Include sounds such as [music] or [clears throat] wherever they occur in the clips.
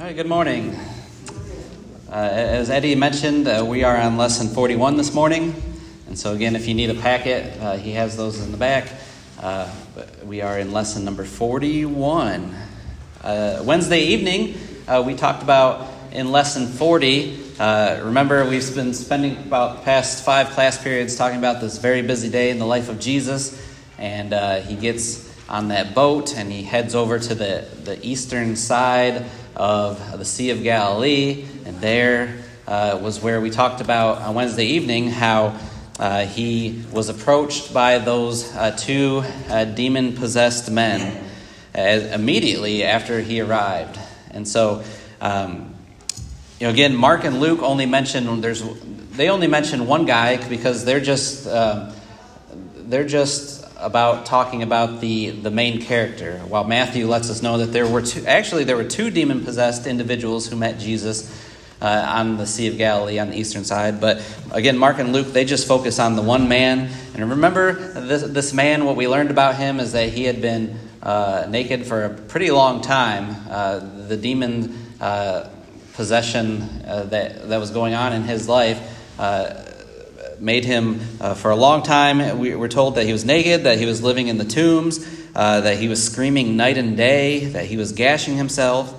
All right, good morning. Uh, as Eddie mentioned, uh, we are on lesson 41 this morning. And so, again, if you need a packet, uh, he has those in the back. Uh, but we are in lesson number 41. Uh, Wednesday evening, uh, we talked about in lesson 40. remember, we've been spending about past five class periods talking about this very busy day in the life of Jesus. And he gets on that boat and he heads over to the, the eastern side of the Sea of Galilee. And there uh, was where we talked about on Wednesday evening how uh, he was approached by those uh, two uh, demon possessed men immediately after he arrived. And so, um, you know, again, Mark and Luke only mention there's they only mention one guy because they're just um, they're just about talking about the, the main character, while Matthew lets us know that there were two, actually, there were two demon possessed individuals who met Jesus uh, on the Sea of Galilee on the eastern side. But again, Mark and Luke, they just focus on the one man. And remember, this, this man, what we learned about him is that he had been uh, naked for a pretty long time. Uh, the demon uh, possession uh, that, that was going on in his life uh, made him, uh, for a long time, we were told that he was naked, that he was living in the tombs, uh, that he was screaming night and day, that he was gashing himself.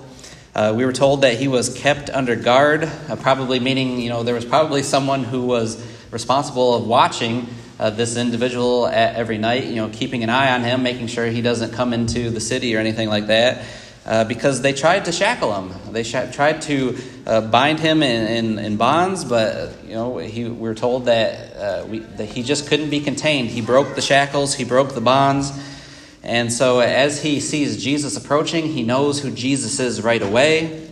Uh, we were told that he was kept under guard, uh, probably meaning, you know, there was probably someone who was responsible of watching uh, this individual every night, you know, keeping an eye on him, making sure he doesn't come into the city or anything like that uh, because they tried to shackle him. They sh- tried to uh, bind him in, in, in, bonds, but you know he, we are told that, uh, we, that he just couldn't be contained. He broke the shackles, he broke the bonds. And so as he sees Jesus approaching, he knows who Jesus is right away.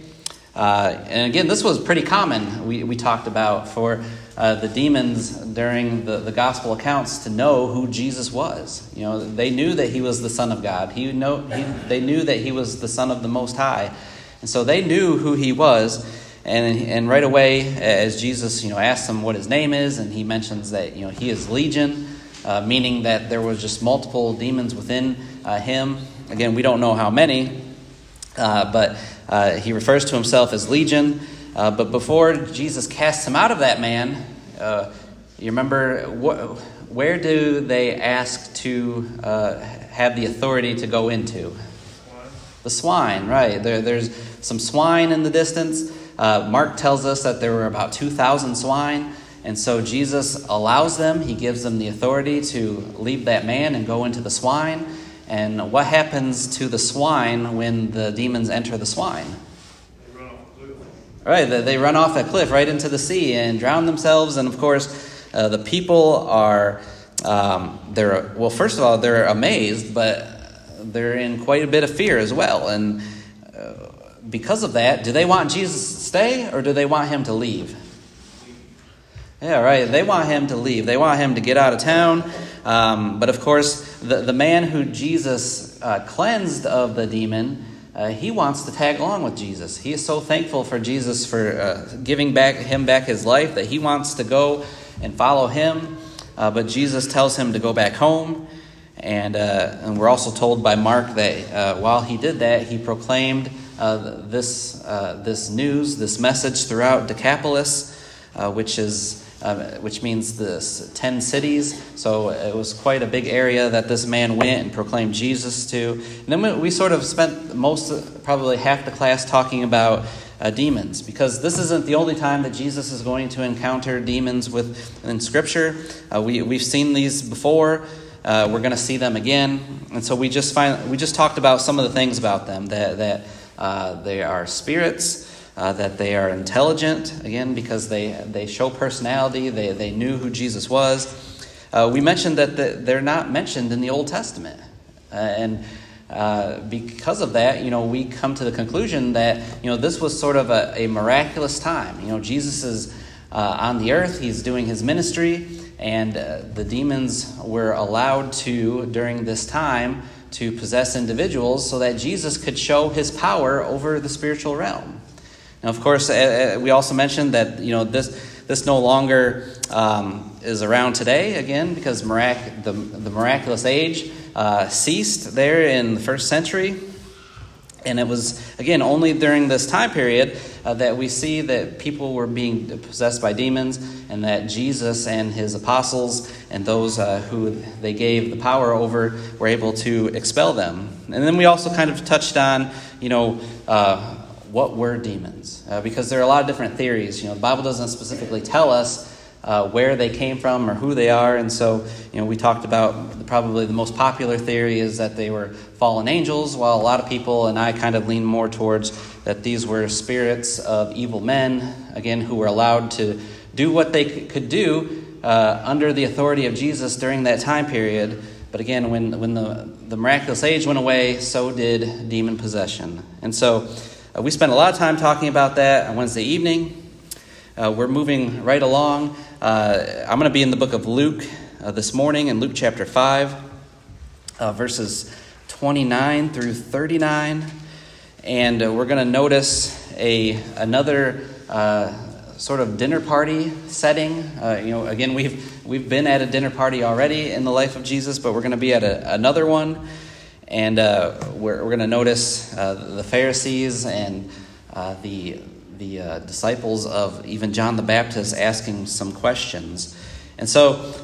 Uh, and again, this was pretty common, we, we talked about, for uh, the demons during the, the gospel accounts to know who Jesus was. You know, they knew that he was the Son of God. He know, he, they knew that he was the Son of the Most High. And so they knew who he was. And, and right away, as Jesus, you know, asks them what his name is, and he mentions that, you know, he is Legion, uh, meaning that there was just multiple demons within uh, him. Again, we don't know how many, uh, but uh, he refers to himself as Legion. Uh, but before Jesus casts him out of that man, uh, you remember wh- where do they ask to uh, have the authority to go into? The swine, right. There, there's some swine in the distance. Uh, Mark tells us that there were about 2,000 swine. And so Jesus allows them, he gives them the authority to leave that man and go into the swine. And what happens to the swine when the demons enter the swine? Right, they run off a cliff right into the sea and drown themselves. And of course, uh, the people are, um, they're, well, first of all, they're amazed, but they're in quite a bit of fear as well. And uh, because of that, do they want Jesus to stay or do they want him to leave? Yeah, right. They want him to leave. They want him to get out of town. Um, but of course, the, the man who Jesus uh, cleansed of the demon uh, he wants to tag along with Jesus. He is so thankful for Jesus for uh, giving back him back his life that he wants to go and follow him. Uh, but Jesus tells him to go back home. And, uh, and we're also told by Mark that uh, while he did that, he proclaimed uh, this, this news, this message throughout Decapolis, which is um, which means the 10 cities. So it was quite a big area that this man went and proclaimed Jesus to. And then we, we sort of spent most, probably half the class talking about uh, demons because this isn't the only time that Jesus is going to encounter demons with in Scripture. Uh, we, we've seen these before. Uh, we're going to see them again, and so we just find we just talked about some of the things about them that that uh, they are spirits, uh, that they are intelligent, again, because they, they show personality, they, they knew who Jesus was. Uh, we mentioned that the, they're not mentioned in the Old Testament. Uh, and uh, because of that, you know, we come to the conclusion that, you know, this was sort of a, a miraculous time. You know, Jesus is uh, on the earth, he's doing his ministry, and uh, the demons were allowed to, during this time, to possess individuals so that Jesus could show his power over the spiritual realm. Now, of course, uh, uh, we also mentioned that you know this this no longer um, is around today again because mirac- the, the miraculous age uh, ceased there in the first century. And it was, again, only during this time period uh, that we see that people were being possessed by demons and that Jesus and his apostles and those uh, who they gave the power over were able to expel them. And then we also kind of touched on, you know, uh, what were demons? Uh, because there are a lot of different theories. You know, the Bible doesn't specifically tell us uh, where they came from or who they are. And so, you know, we talked about probably the most popular theory is that they were fallen angels, while a lot of people, and I kind of lean more towards that these were spirits of evil men, again, who were allowed to do what they could do uh, under the authority of Jesus during that time period. But again, when, when the, the miraculous age went away, so did demon possession. And so uh, we spent a lot of time talking about that on Wednesday evening. Uh, we're moving right along. Uh, I'm going to be in the book of Luke uh, this morning, in Luke chapter 5, uh, verses 29 through 39. And uh, we're going to notice a, another uh, sort of dinner party setting. you know, again, we've, we've been at a dinner party already in the life of Jesus, but we're going to be at a, another one. And we're, we're going to notice the Pharisees and the the uh, disciples of even John the Baptist asking some questions. And so,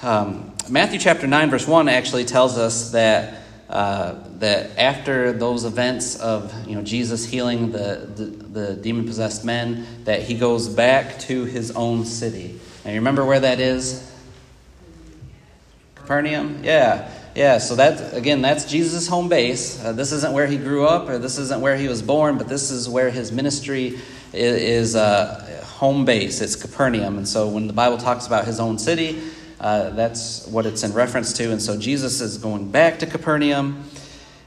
um, Matthew chapter 9, verse 1 actually tells us that, uh, that after those events of you know, Jesus healing the, the, the demon possessed men, that he goes back to his own city. And you remember where that is? Capernaum? Yeah. Yeah, so that again, that's Jesus' home base. Uh, this isn't where he grew up, or this isn't where he was born, but this is where his ministry is, is uh, home base. It's Capernaum, and so when the Bible talks about his own city, uh, that's what it's in reference to. And so Jesus is going back to Capernaum,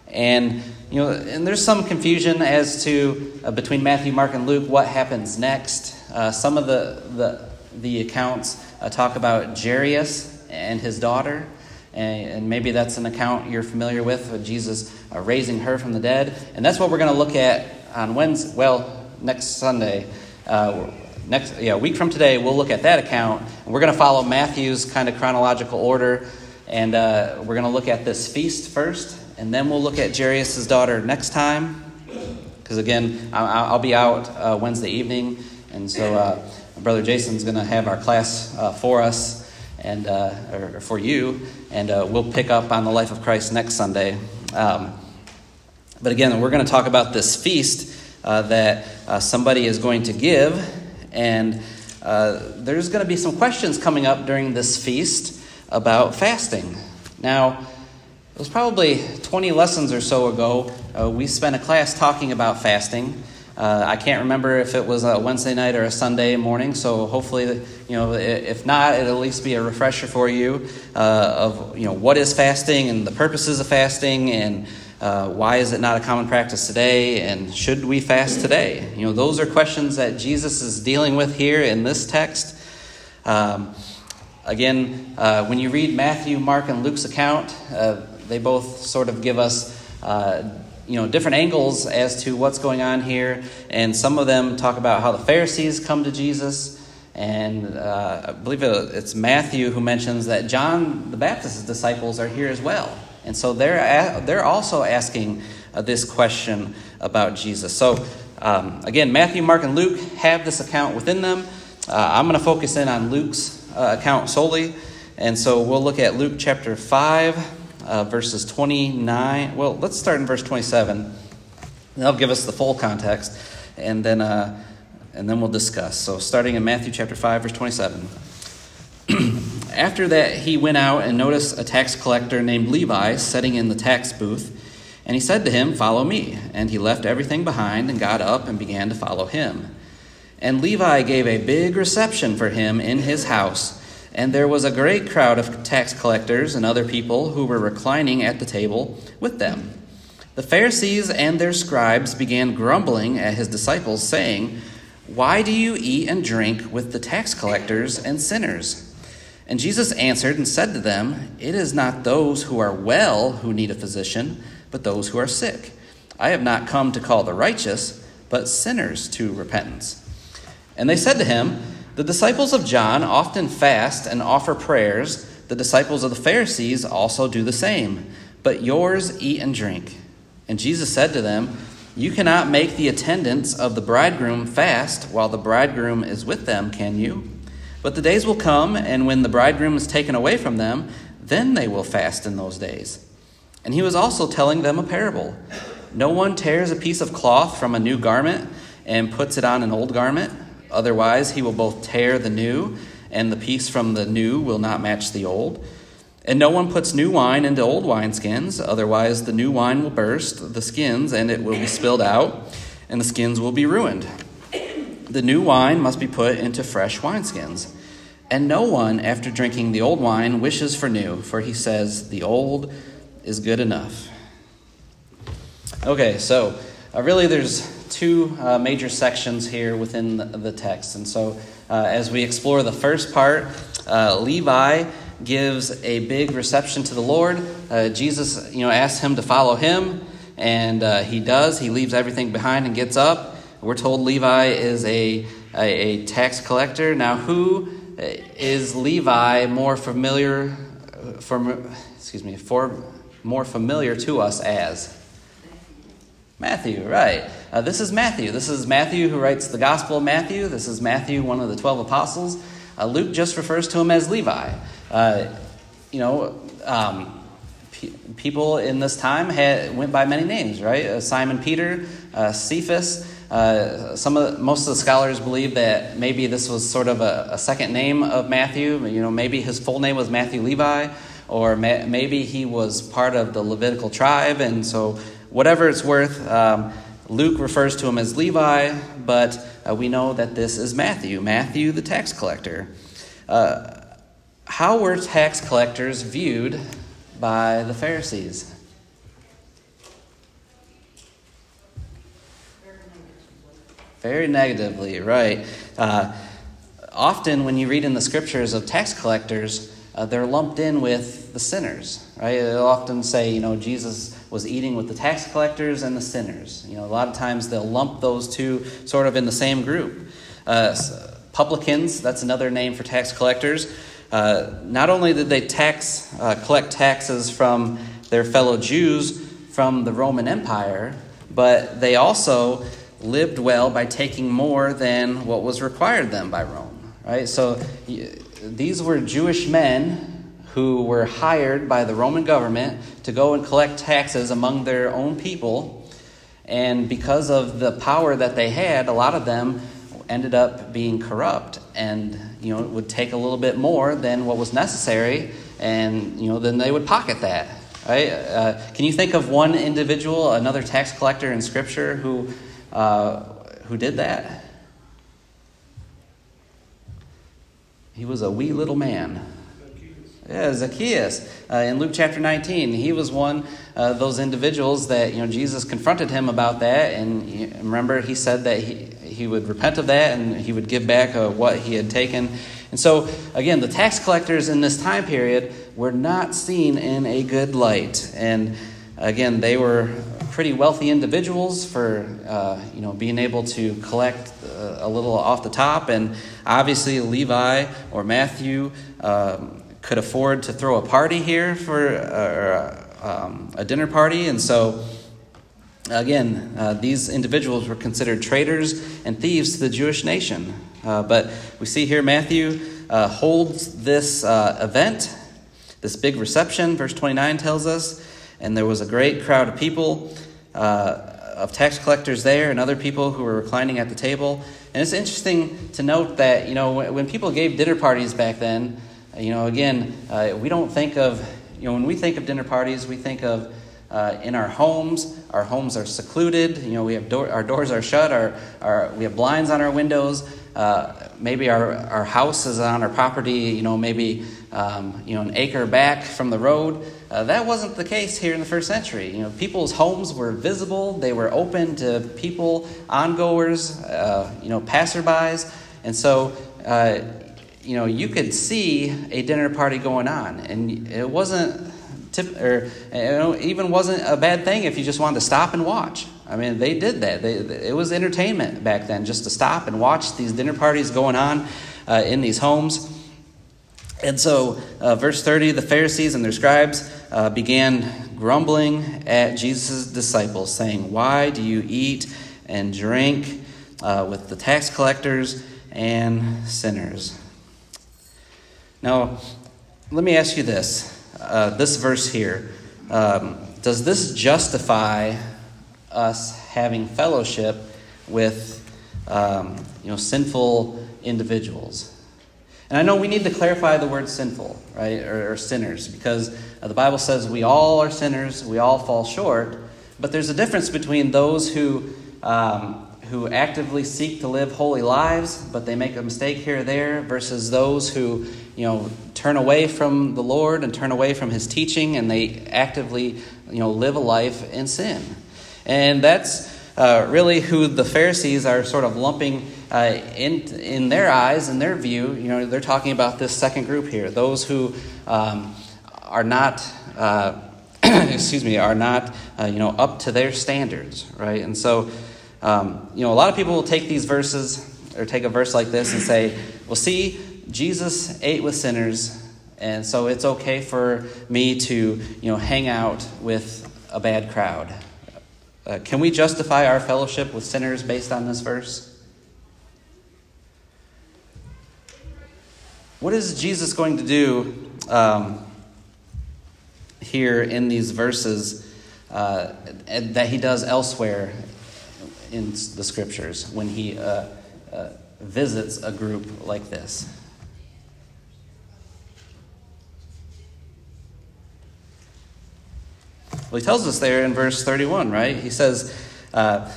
and you know, and there's some confusion as to uh, between Matthew, Mark, and Luke what happens next. Uh, some of the the the accounts uh, talk about Jairus and his daughter. And maybe that's an account you're familiar with, of Jesus uh, raising her from the dead. And that's what we're going to look at on Wednesday, well, next Sunday. Uh, next, yeah, week from today, we'll look at that account. And we're going to follow Matthew's kind of chronological order. And uh, we're going to look at this feast first. And then we'll look at Jairus' daughter next time. Because again, I'll, be out uh, Wednesday evening. And so uh, Brother Jason's going to have our class uh, for us and uh, or for you, and uh, we'll pick up on the life of Christ next Sunday. Um, but again, we're going to talk about this feast uh, that somebody is going to give, and there's going to be some questions coming up during this feast about fasting. Now, it was probably 20 lessons or so ago, uh, we spent a class talking about fasting. Uh, I can't remember if it was a Wednesday night or a Sunday morning, so hopefully, you know, if not, it'll at least be a refresher for you uh, of, you know, what is fasting and the purposes of fasting and uh, why is it not a common practice today and should we fast today? You know, those are questions that Jesus is dealing with here in this text. Um, again, uh, when you read Matthew, Mark, and Luke's account, uh, they both sort of give us uh, you know different angles as to what's going on here. And some of them talk about how the pharisees come to jesus. And uh, i believe it's matthew who mentions that john the baptist's disciples are here as well. And so they're, they're also asking uh, this question about jesus. So um, again matthew mark and luke have this account within them. Uh, i'm going to focus in on luke's uh, account solely. And so we'll look at luke chapter 5 uh, verses 29. Well, let's start in verse 27. That'll give us the full context, and then, uh, and then we'll discuss. So, starting in Matthew chapter 5, verse 27. [clears throat] After that, he went out and noticed a tax collector named Levi sitting in the tax booth. And he said to him, Follow me. And he left everything behind and got up and began to follow him. And Levi gave a big reception for him in his house and there was a great crowd of tax collectors and other people who were reclining at the table with them. The Pharisees and their scribes began grumbling at his disciples, saying, Why do you eat and drink with the tax collectors and sinners? And Jesus answered and said to them, It is not those who are well who need a physician, but those who are sick. I have not come to call the righteous, but sinners to repentance. And they said to him, the disciples of John often fast and offer prayers. The disciples of the Pharisees also do the same. But yours eat and drink. And Jesus said to them, You cannot make the attendants of the bridegroom fast while the bridegroom is with them, can you? But the days will come, and when the bridegroom is taken away from them, then they will fast in those days. And he was also telling them a parable. No one tears a piece of cloth from a new garment and puts it on an old garment. Otherwise, he will both tear the new, and the piece from the new will not match the old. And no one puts new wine into old wineskins, otherwise, the new wine will burst the skins, and it will be spilled out, and the skins will be ruined. The new wine must be put into fresh wineskins. And no one, after drinking the old wine, wishes for new, for he says, The old is good enough. Okay, so uh, really there's two uh, major sections here within the, text. And so uh, as we explore the first part, uh, Levi gives a big reception to the Lord. Uh, Jesus, you know, asks him to follow him, and uh, he does. He leaves everything behind and gets up. We're told Levi is a, a, a tax collector. Now, who is Levi more familiar, for, excuse me, for more familiar to us as? Matthew, right. Uh, this is Matthew. This is Matthew who writes the Gospel of Matthew. This is Matthew, one of the 12 apostles. Uh, Luke just refers to him as Levi. Uh, you know, um, pe- people in this time had, went by many names, right? Uh, Simon Peter, uh, Cephas. Uh, some of the, most of the scholars believe that maybe this was sort of a, a, second name of Matthew. You know, maybe his full name was Matthew Levi, or ma- maybe he was part of the Levitical tribe, and so whatever it's worth, um, Luke refers to him as Levi, but uh, we know that this is Matthew, Matthew the tax collector. Uh, how were tax collectors viewed by the Pharisees? Very negatively, right. Uh, often, when you read in the scriptures of tax collectors, uh, they're lumped in with the sinners, right? They'll often say, you know, Jesus was eating with the tax collectors and the sinners. You know, a lot of times they'll lump those two sort of in the same group. Uh, publicans, that's another name for tax collectors. Uh, not only did they tax, uh, collect taxes from their fellow Jews from the Roman Empire, but they also lived well by taking more than what was required them by Rome. Right? So these were Jewish men who were hired by the Roman government to go and collect taxes among their own people. And because of the power that they had, a lot of them ended up being corrupt and you know it would take a little bit more than what was necessary and you know then they would pocket that right? Uh, can you think of one individual another tax collector in scripture who uh, who did that? He was a wee little man yeah, Zacchaeus uh, in Luke chapter 19. He was one of those individuals that, you know, Jesus confronted him about that. And remember, he said that he, he would repent of that and he would give back uh, what he had taken. And so, again, the tax collectors in this time period were not seen in a good light. And again, they were pretty wealthy individuals for uh, you know being able to collect uh, a little off the top, and obviously Levi or Matthew um, could afford to throw a party here for uh, um, a dinner party. And so, again, uh, these individuals were considered traitors and thieves to the Jewish nation. Uh, but we see here Matthew uh, holds this uh, event, this big reception, verse 29 tells us, and there was a great crowd of people. Uh, of tax collectors there and other people who were reclining at the table. And it's interesting to note that, you know, when people gave dinner parties back then, you know, again, uh, we don't think of, you know, when we think of dinner parties, we think of uh, in our homes. Our homes are secluded. You know, we have door, our doors are shut. Our, our, we have blinds on our windows. Uh, maybe our, our house is on our property, you know, maybe, um, you know, an acre back from the road. Uh, that wasn't the case here in the first century. You know, people's homes were visible. They were open to people, ongoers, uh, you know, passerbys. And so, uh, you know, you could see a dinner party going on, and it wasn't, tip, or know, even wasn't a bad thing if you just wanted to stop and watch. I mean, they did that. They, it was entertainment back then, just to stop and watch these dinner parties going on uh, in these homes. And so, uh, verse 30 the Pharisees and their scribes uh, began grumbling at Jesus' disciples, saying, Why do you eat and drink uh, with the tax collectors and sinners? Now, let me ask you this uh, this verse here. Um, does this justify us having fellowship with um, you know, sinful individuals? And I know we need to clarify the word sinful, right, or, or sinners, because uh, the Bible says we all are sinners, we all fall short. But there's a difference between those who um, who actively seek to live holy lives, but they make a mistake here or there, versus those who you know turn away from the Lord and turn away from His teaching, and they actively you know live a life in sin. And that's uh, really who the Pharisees are sort of lumping uh, in, in their eyes, in their view. You know, they're talking about this second group here those who um, are not. Uh, [clears throat] excuse me, are not uh, you know up to their standards, right? And so, um, you know, a lot of people will take these verses or take a verse like this and say, "Well, see, Jesus ate with sinners, and so it's okay for me to you know hang out with a bad crowd." Uh, can we justify our fellowship with sinners based on this verse? What is Jesus going to do um, here in these verses uh, that he does elsewhere in the scriptures when he uh, uh visits a group like this? Well, he tells us there in verse 31, right? He says, uh,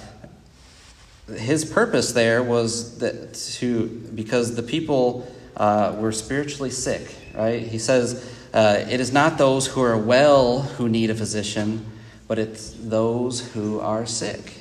his purpose there was that to because the people uh, were spiritually sick, right? He says, uh, it is not those who are well who need a physician, but it's those who are sick.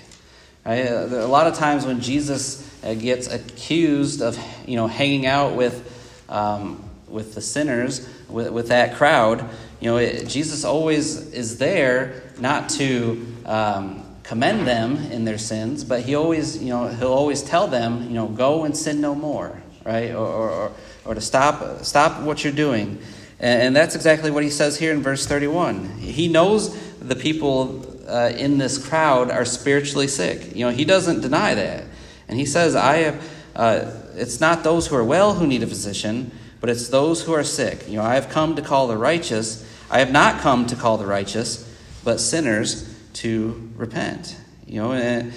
Uh, a lot of times when Jesus uh, gets accused of, you know, hanging out with um, with the sinners, with, with that crowd, you know, it, Jesus always is there not to um, commend them in their sins, but he always, you know, he'll always tell them, you know, go and sin no more, right? Or, or, or to stop, stop what you're doing. And, and that's exactly what he says here in verse 31. He knows the people uh, in this crowd are spiritually sick. You know, he doesn't deny that. And he says, I have, uh, it's not those who are well who need a physician, but it's those who are sick. You know, I have come to call the righteous. I have not come to call the righteous, but sinners to repent. You know, and,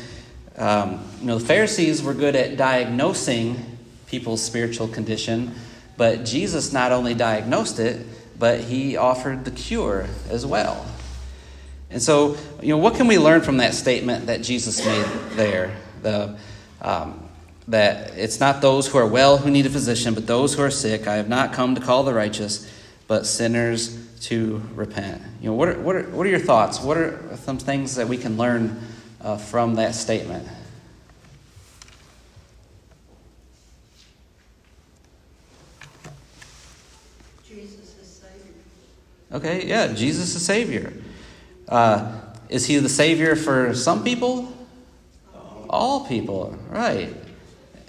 um, you know, the Pharisees were good at diagnosing people's spiritual condition, but Jesus not only diagnosed it, but he offered the cure as well. And so, you know, what can we learn from that statement that Jesus made there? The, um, that it's not those who are well who need a physician, but those who are sick. I have not come to call the righteous, but sinners to repent. You know, what are, what are, what are your thoughts? What are some things that we can learn uh, from that statement? Jesus is Savior. Okay, yeah, Jesus is Savior. Uh, is He the Savior for some people? All people, right.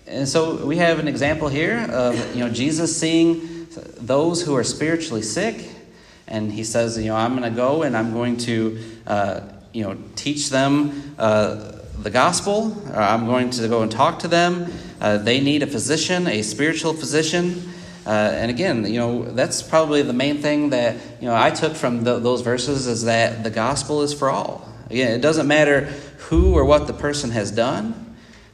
And so we have an example here of you know Jesus seeing those who are spiritually sick, and he says, you know, I'm going to go and I'm going to uh, you know teach them uh, the gospel. I'm going to go and talk to them. Uh, they need a physician, a spiritual physician. Uh, and again, you know, that's probably the main thing that you know I took from the, those verses is that the gospel is for all. Again, it doesn't matter who or what the person has done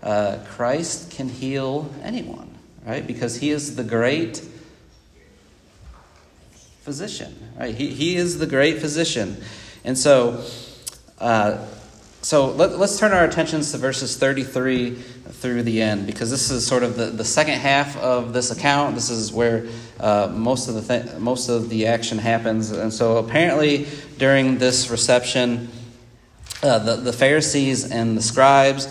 uh, Christ can heal anyone, right? Because he is the great physician, right? He, he is the great physician. And so, uh, so let, us turn our attentions to verses 33 through the end, because this is sort of the, the second half of this account. This is where uh, most, of the th- most of the action happens. And so apparently, during this reception, uh, the, the Pharisees and the scribes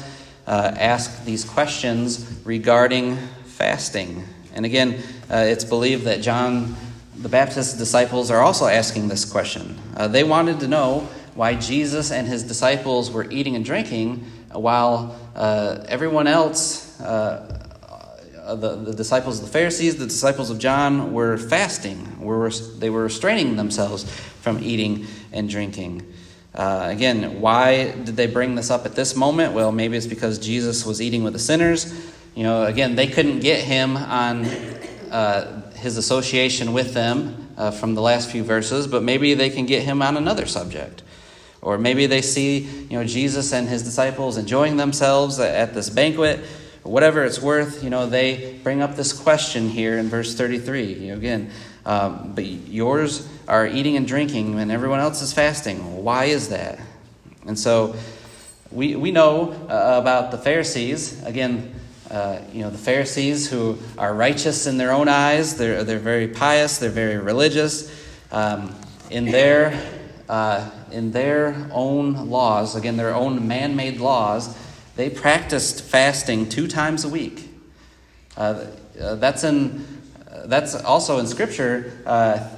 uh, ask these questions regarding fasting. And again, uh, it's believed that John the Baptist's disciples are also asking this question. Uh, they wanted to know why Jesus and his disciples were eating and drinking while uh, everyone else uh, uh, the, the disciples of the Pharisees, the disciples of John, were fasting. Were, they were restraining themselves from eating and drinking. Uh, again, why did they bring this up at this moment? Well, maybe it's because Jesus was eating with the sinners. You know, again, they couldn't get him on uh, his association with them uh, from the last few verses, but maybe they can get him on another subject. Or maybe they see, you know, Jesus and his disciples enjoying themselves at this banquet. Whatever it's worth, you know, they bring up this question here in verse 33. You know, again, um, but yours are eating and drinking and everyone else is fasting. Why is that? And so we, we know uh, about the Pharisees. Again, uh, you know, the Pharisees who are righteous in their own eyes, they're, they're very pious, they're very religious. Um, in, their, uh, in their own laws, again, their own man made laws, they practiced fasting two times a week. Uh, uh that's in that's also in Scripture uh,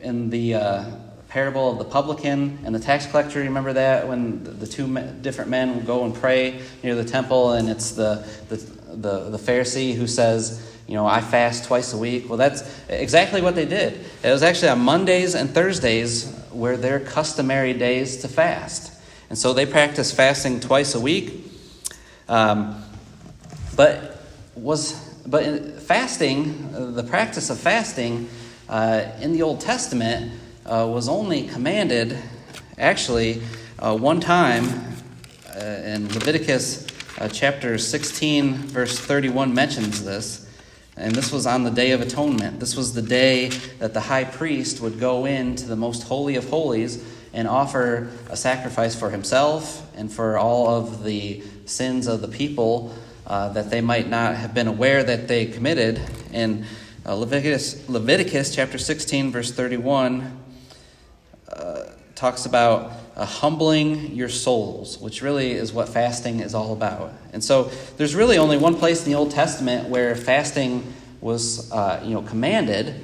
in the uh, parable of the publican and the tax collector. You remember that when the two different men go and pray near the temple, and it's the, the, the, the Pharisee who says, you know, I fast twice a week. Well, that's exactly what they did. It was actually on Mondays and Thursdays were their customary days to fast. And so they practiced fasting twice a week. Um, but was but fasting, uh, the practice of fasting uh, in the Old Testament uh, was only commanded actually uh, one time uh, in Leviticus uh, chapter 16, verse 31 mentions this. And this was on the Day of Atonement. This was the day that the high priest would go into the most holy of holies and offer a sacrifice for himself and for all of the sins of the people uh, that they might not have been aware that they committed. In uh, Leviticus, Leviticus chapter 16, verse 31, uh, talks about uh, humbling your souls, which really is what fasting is all about. And so there's really only one place in the Old Testament where fasting was uh, you know, commanded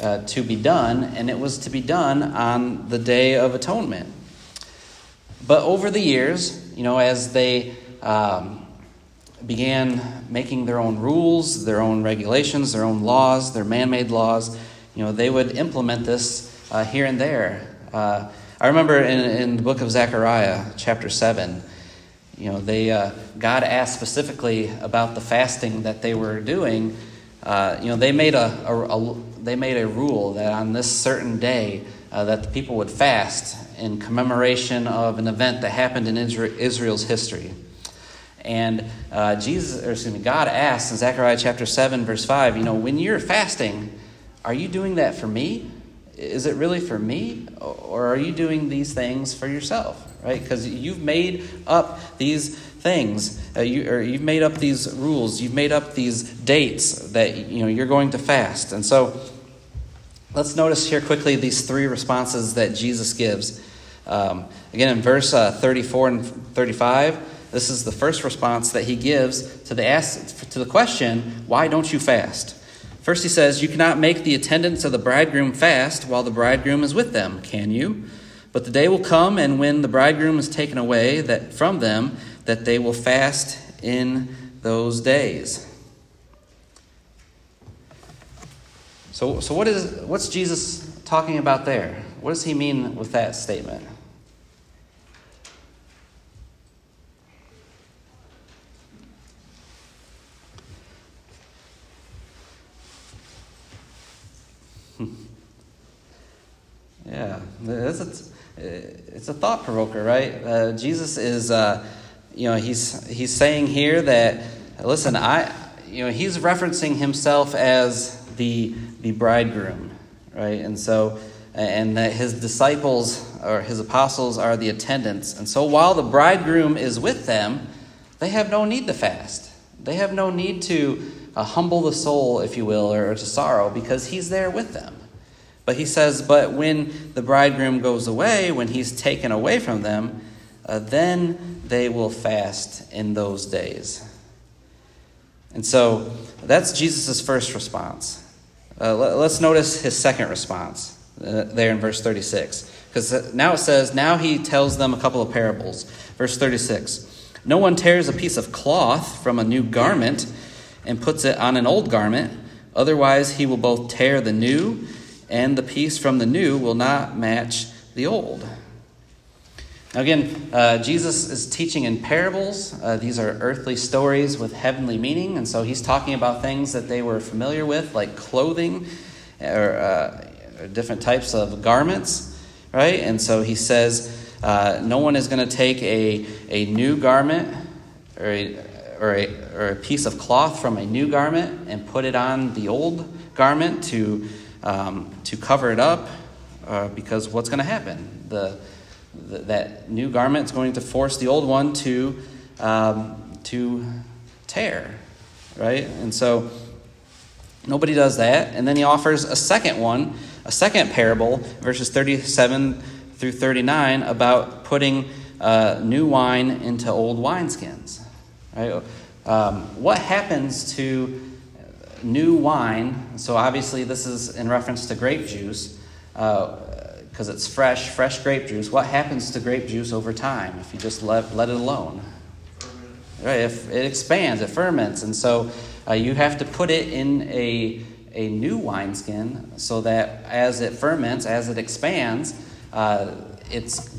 uh, to be done, and it was to be done on the Day of Atonement. But over the years, you know, as they um, began making their own rules, their own regulations, their own laws, their man made laws. You know, they would implement this uh, here and there. I remember in, in the book of Zechariah, chapter 7, you know, they, uh, God asked specifically about the fasting that they were doing. Uh, you know, they made a, a, a, they made a rule that on this certain day uh, that the people would fast in commemoration of an event that happened in Israel's history. And uh, Jesus, or excuse me, God asks in Zechariah chapter 7, verse 5, you know, when you're fasting, are you doing that for me? Is it really for me? Or are you doing these things for yourself? Right? Because you've made up these things. Uh, you, or you've made up these rules. You've made up these dates that you know you're going to fast. And so let's notice here quickly these three responses that Jesus gives. Um, again, in verse uh, 34 and 35, this is the first response that he gives to the, ask, to the question, Why don't you fast? First, he says, You cannot make the attendants of the bridegroom fast while the bridegroom is with them, can you? But the day will come, and when the bridegroom is taken away that, from them, that they will fast in those days. So, so what is, what's Jesus talking about there? What does he mean with that statement? Yeah, it's a, it's a thought provoker, right? Uh, Jesus is, uh, you know, he's he's saying here that listen, I, you know, he's referencing himself as the the bridegroom, right? And so, and that his disciples or his apostles are the attendants, and so while the bridegroom is with them, they have no need to fast. They have no need to uh, humble the soul, if you will, or to sorrow, because he's there with them. But he says, But when the bridegroom goes away, when he's taken away from them, uh, then they will fast in those days. And so that's Jesus' first response. Uh, let, us notice his second response uh, there in verse 36. Because now it says, Now he tells them a couple of parables. Verse 36 No one tears a piece of cloth from a new garment and puts it on an old garment. Otherwise, he will both tear the new, and the piece from the new will not match the old. Now, again, uh, Jesus is teaching in parables. Uh, these are earthly stories with heavenly meaning, and so he's talking about things that they were familiar with, like clothing or, uh, different types of garments, right? And so he says, uh, no one is going to take a, a new garment or a, or, a, or a piece of cloth from a new garment and put it on the old garment to, um, to cover it up, uh, because what's going to happen? The that new garment is going to force the old one to, um, to tear, right? And so nobody does that. And then he offers a second one, a second parable, verses 37 through 39, about putting uh, new wine into old wineskins. Right? Um, what happens to new wine? So obviously, this is in reference to grape juice. Uh, because it's fresh, fresh grape juice. What happens to grape juice over time if you just let, let it alone? Right, if it expands, it ferments, and so uh, you have to put it in a a new wineskin so that as it ferments, as it expands, uh, it's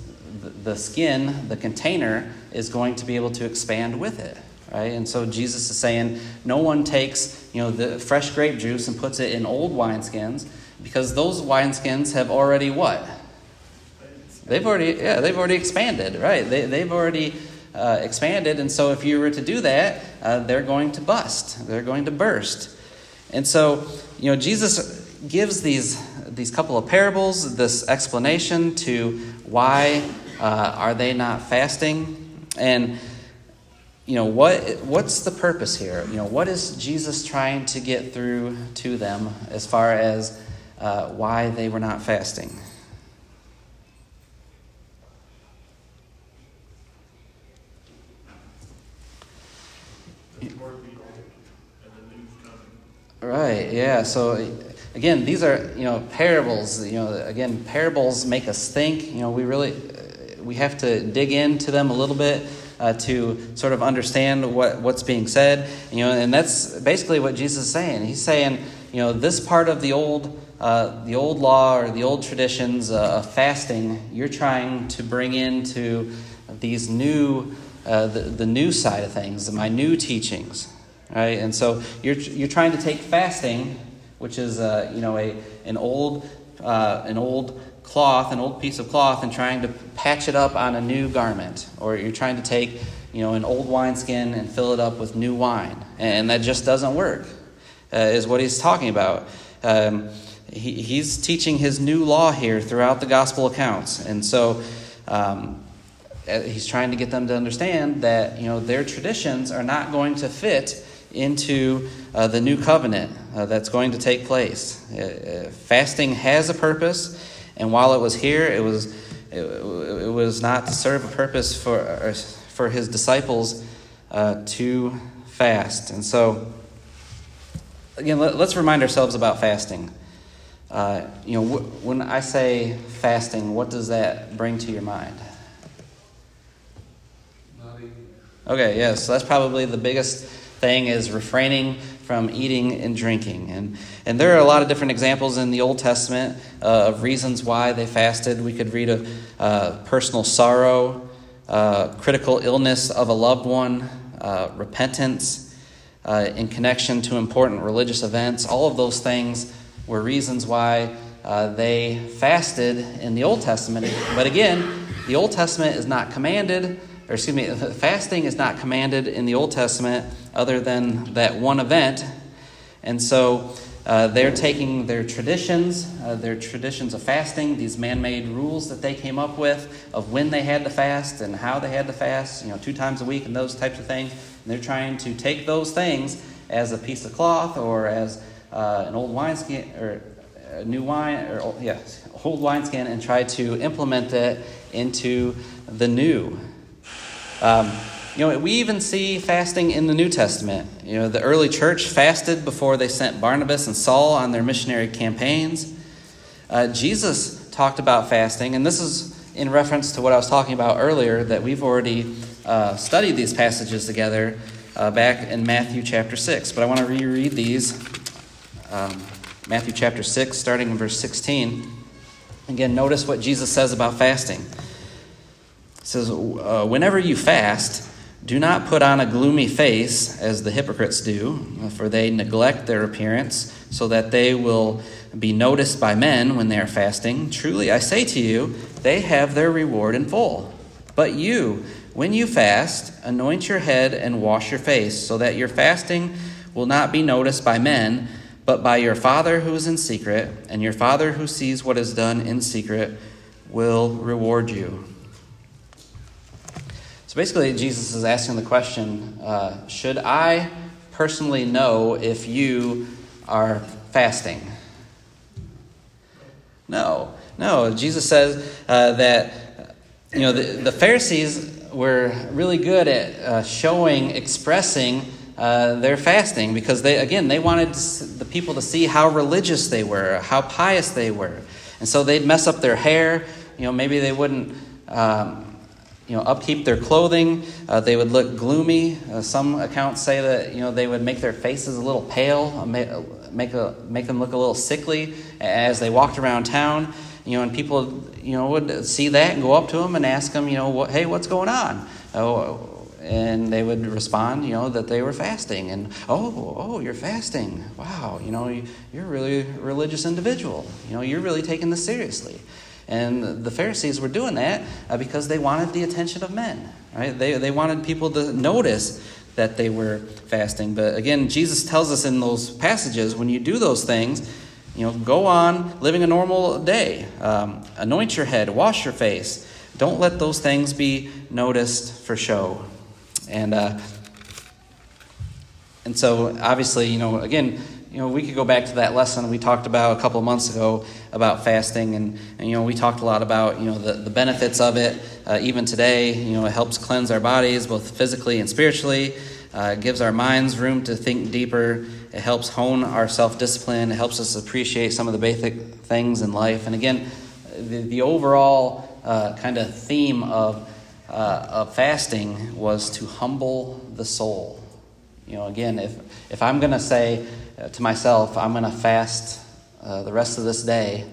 the skin, the container, is going to be able to expand with it. Right? And so Jesus is saying, no one takes you know the fresh grape juice and puts it in old wineskins because those wineskins have already what? They've already, yeah, they've already expanded, right? They, they've already uh, expanded, and so if you were to do that, uh, they're going to bust. They're going to burst. And so, you know, Jesus gives these these couple of parables, this explanation to why uh, are they not fasting, and you know what what's the purpose here? You know, what is Jesus trying to get through to them as far as uh, why they were not fasting. Right, yeah. So again, these are, you know, parables. You know, again, parables make us think. You know, we really we have to dig into them a little bit uh, to sort of understand what, what's being said. You know, and that's basically what Jesus is saying. He's saying, you know, this part of the old uh, the old law or the old traditions uh, of fasting, you're trying to bring into these new, uh, the, the new side of things, my new teachings, right? And so you're, you're trying to take fasting, which is, uh, you know, a, an old, an old cloth, an old piece of cloth, and trying to patch it up on a new garment. Or you're trying to take, you know, an old wineskin and fill it up with new wine. And that just doesn't work, uh, is what he's talking about. Um, he, he's teaching his new law here throughout the gospel accounts. And so um, uh, he's trying to get them to understand that you know their traditions are not going to fit into uh, the new covenant uh, that's going to take place. Uh, uh fasting has a purpose, and while it was here, it was it, it was not to serve a purpose for uh, for his disciples to fast. And so, again, let, us remind ourselves about fasting. Uh, you know, wh- when I say fasting, what does that bring to your mind? Okay, yes, yeah, so that's probably the biggest thing is refraining from eating and drinking. And, and there are a lot of different examples in the Old Testament uh, of reasons why they fasted. We could read of uh, personal sorrow, uh, critical illness of a loved one, uh, repentance uh, in connection to important religious events. All of those things were reasons why uh, they fasted in the Old Testament. But again, the Old Testament is not commanded, or excuse me, fasting is not commanded in the Old Testament other than that one event. And so uh, they're taking their traditions, uh, their traditions of fasting, these man made rules that they came up with of when they had to fast and how they had to fast, you know, two times a week and those types of things. And they're trying to take those things as a piece of cloth or as uh, an old wineskin or a new wine or old, yes, old wineskin and try to implement it into the new. Um, you know, we even see fasting in the New Testament. You know, the early church fasted before they sent Barnabas and Saul on their missionary campaigns. Uh, Jesus talked about fasting, and this is in reference to what I was talking about earlier that we've already uh, studied these passages together uh, back in Matthew chapter 6. But I want to reread these. Um, Matthew chapter 6, starting in verse 16. Again, notice what Jesus says about fasting. He says, uh, Whenever you fast, do not put on a gloomy face as the hypocrites do, for they neglect their appearance, so that they will be noticed by men when they are fasting. Truly, I say to you, they have their reward in full. But you, when you fast, anoint your head and wash your face, so that your fasting will not be noticed by men, but by your Father who is in secret, and your Father who sees what is done in secret will reward you. So basically, Jesus is asking the question uh, Should I personally know if you are fasting? No, no. Jesus says uh, that you know the, the, Pharisees were really good at uh, showing, expressing uh, their fasting because they again they wanted the people to see how religious they were, how pious they were, and so they'd mess up their hair. You know, maybe they wouldn't. Um, you know, upkeep their clothing. Uh, they would look gloomy. Uh, some accounts say that you know they would make their faces a little pale, uh, make, make, a, make them look a little sickly as they walked around town. You know, and people you know would see that and go up to them and ask them, you know, what, hey, what's going on? Oh, and they would respond, you know, that they were fasting. And oh, oh, you're fasting. Wow, you know, you're a really religious individual. You know, you're really taking this seriously. And the Pharisees were doing that uh, because they wanted the attention of men, right? They, they wanted people to notice that they were fasting. But again, Jesus tells us in those passages when you do those things, you know, go on living a normal day. Um, anoint your head, wash your face. Don't let those things be noticed for show. And uh, and so obviously, you know, again, you know, we could go back to that lesson we talked about a couple months ago about fasting, and, and you know, we talked a lot about you know the, the benefits of it. Uh, even today, you know, it helps cleanse our bodies both physically and spiritually. Uh, it gives our minds room to think deeper. It helps hone our self discipline. It helps us appreciate some of the basic things in life. And again, the, the overall uh, kind of theme of, uh, of fasting was to humble the soul. You know, again, if, if I'm going to say, uh, to myself, I'm going to fast uh, the rest of this day.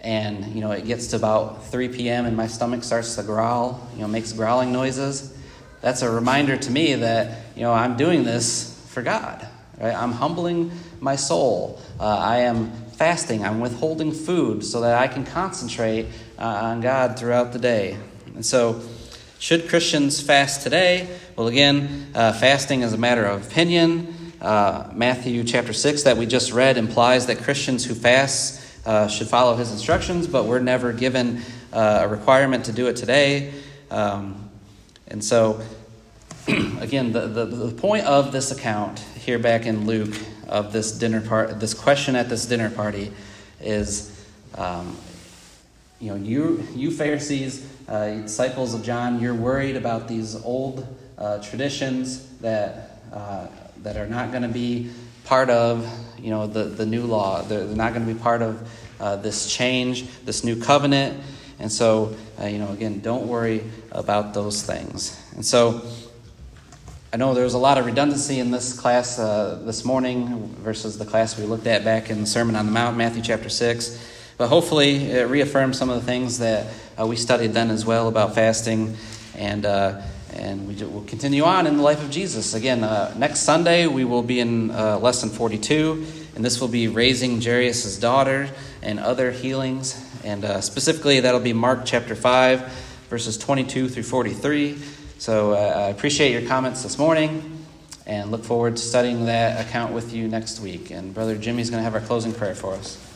And, you know, it gets to about 3 p.m. and my stomach starts to growl, you know, makes growling noises. That's a reminder to me that, you know, I'm doing this for God, right? I'm humbling my soul. Uh, I am fasting. I'm withholding food so that I can concentrate uh, on God throughout the day. And so, should Christians fast today? Well, again, uh, fasting is a matter of opinion. Uh, Matthew chapter 6 that we just read implies that Christians who fast uh, should follow his instructions, but we're never given uh, a requirement to do it today. Um, and so, [clears throat] again, the, the, the point of this account here back in Luke of this dinner part, this question at this dinner party is, um, you know, you, you Pharisees, uh, disciples of John, you're worried about these old uh, traditions that that are not going to be part of you know the, the new law. They're, they're not going to be part of uh, this change this new covenant. And so uh, you know again don't worry about those things. And so i know there's a lot of redundancy in this class uh, this morning versus the class we looked at back in the sermon on the mount matthew chapter 6 but hopefully it reaffirms some of the things that uh, we studied then as well about fasting. And uh, and we will continue on in the life of Jesus. Again, uh, next Sunday we will be in uh, lesson 42, and this will be raising Jairus' daughter and other healings. And uh, specifically, that'll be Mark chapter 5, verses 22 through 43. So uh, I appreciate your comments this morning and look forward to studying that account with you next week. And Brother Jimmy's going to have our closing prayer for us.